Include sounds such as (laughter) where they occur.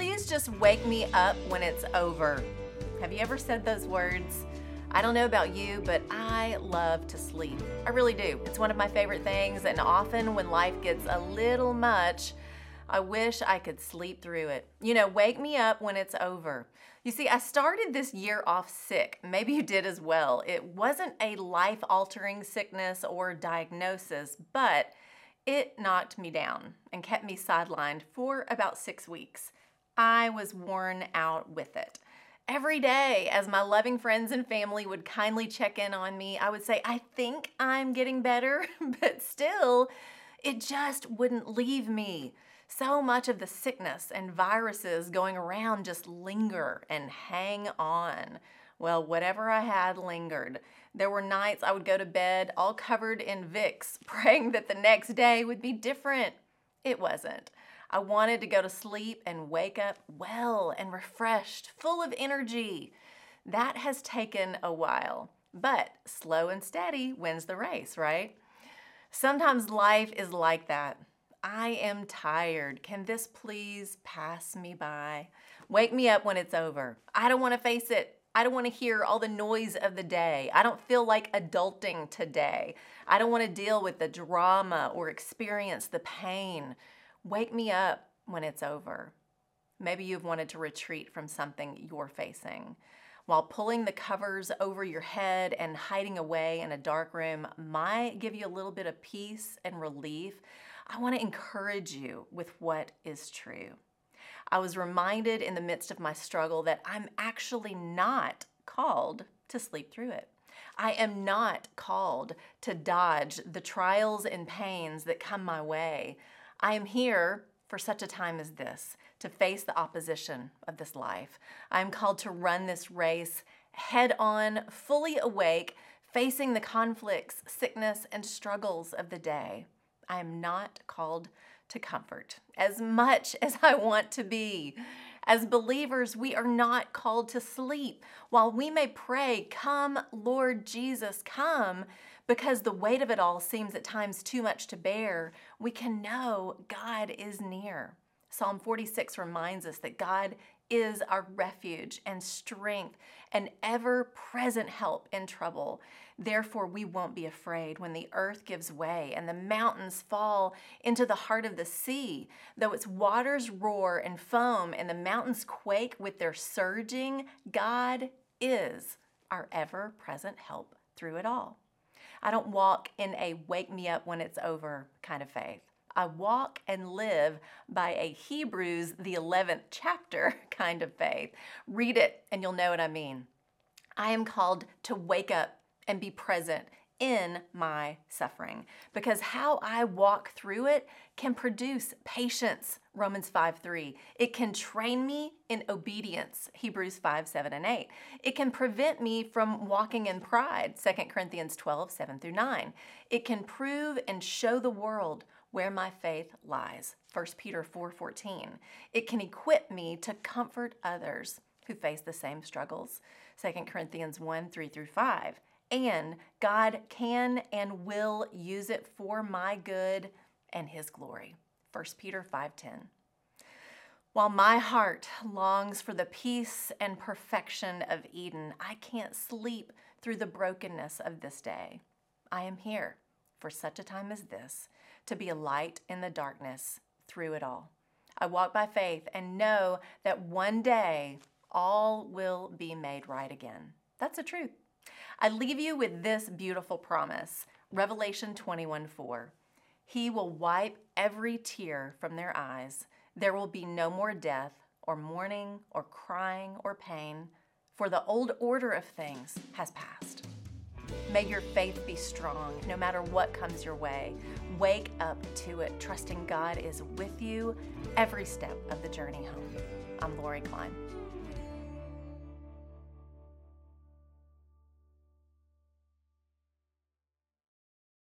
please just wake me up when it's over. Have you ever said those words? I don't know about you, but I love to sleep. I really do. It's one of my favorite things, and often when life gets a little much, I wish I could sleep through it. You know, wake me up when it's over. You see, I started this year off sick. Maybe you did as well. It wasn't a life altering sickness or diagnosis, but it knocked me down and kept me sidelined for about six weeks. I was worn out with it. Every day, as my loving friends and family would kindly check in on me, I would say, I think I'm getting better, (laughs) but still, it just wouldn't leave me. So much of the sickness and viruses going around just linger and hang on. Well, whatever I had lingered. There were nights I would go to bed all covered in Vicks, (laughs) praying that the next day would be different. It wasn't. I wanted to go to sleep and wake up well and refreshed, full of energy. That has taken a while, but slow and steady wins the race, right? Sometimes life is like that. I am tired. Can this please pass me by? Wake me up when it's over. I don't want to face it. I don't want to hear all the noise of the day. I don't feel like adulting today. I don't want to deal with the drama or experience the pain. Wake me up when it's over. Maybe you've wanted to retreat from something you're facing. While pulling the covers over your head and hiding away in a dark room might give you a little bit of peace and relief, I want to encourage you with what is true. I was reminded in the midst of my struggle that I'm actually not called to sleep through it. I am not called to dodge the trials and pains that come my way. I am here for such a time as this to face the opposition of this life. I am called to run this race head on, fully awake, facing the conflicts, sickness, and struggles of the day. I am not called to comfort as much (laughs) as I want to be. As believers, we are not called to sleep. While we may pray, Come, Lord Jesus, come, because the weight of it all seems at times too much to bear, we can know God is near. Psalm 46 reminds us that God is our refuge and strength and ever present help in trouble. Therefore, we won't be afraid when the earth gives way and the mountains fall into the heart of the sea. Though its waters roar and foam and the mountains quake with their surging, God is our ever present help through it all. I don't walk in a wake me up when it's over kind of faith. I walk and live by a Hebrews, the 11th chapter (laughs) kind of faith. Read it and you'll know what I mean. I am called to wake up and be present in my suffering because how I walk through it can produce patience, Romans 5 3. It can train me in obedience, Hebrews 5 7 and 8. It can prevent me from walking in pride, 2 Corinthians 12 7 through 9. It can prove and show the world where my faith lies. 1 Peter 4:14. It can equip me to comfort others who face the same struggles. 2 Corinthians 1 3 through 5. And God can and will use it for my good and his glory. 1 Peter 5:10. While my heart longs for the peace and perfection of Eden, I can't sleep through the brokenness of this day. I am here for such a time as this to be a light in the darkness through it all. I walk by faith and know that one day all will be made right again. That's the truth. I leave you with this beautiful promise Revelation 21 4. He will wipe every tear from their eyes. There will be no more death, or mourning, or crying, or pain, for the old order of things has passed. May your faith be strong no matter what comes your way. Wake up to it, trusting God is with you every step of the journey home. I'm Lori Klein.